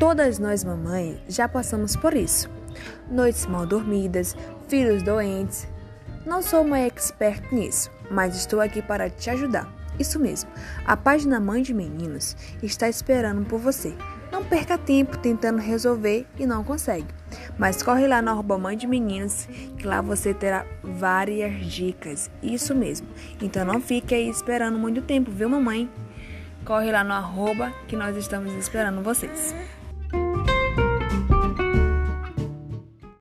Todas nós, mamãe, já passamos por isso. Noites mal dormidas, filhos doentes. Não sou uma expert nisso, mas estou aqui para te ajudar. Isso mesmo, a página Mãe de Meninos está esperando por você. Não perca tempo tentando resolver e não consegue. Mas corre lá na arroba Mãe de Meninos, que lá você terá várias dicas. Isso mesmo. Então não fique aí esperando muito tempo, viu, mamãe? Corre lá no arroba que nós estamos esperando vocês.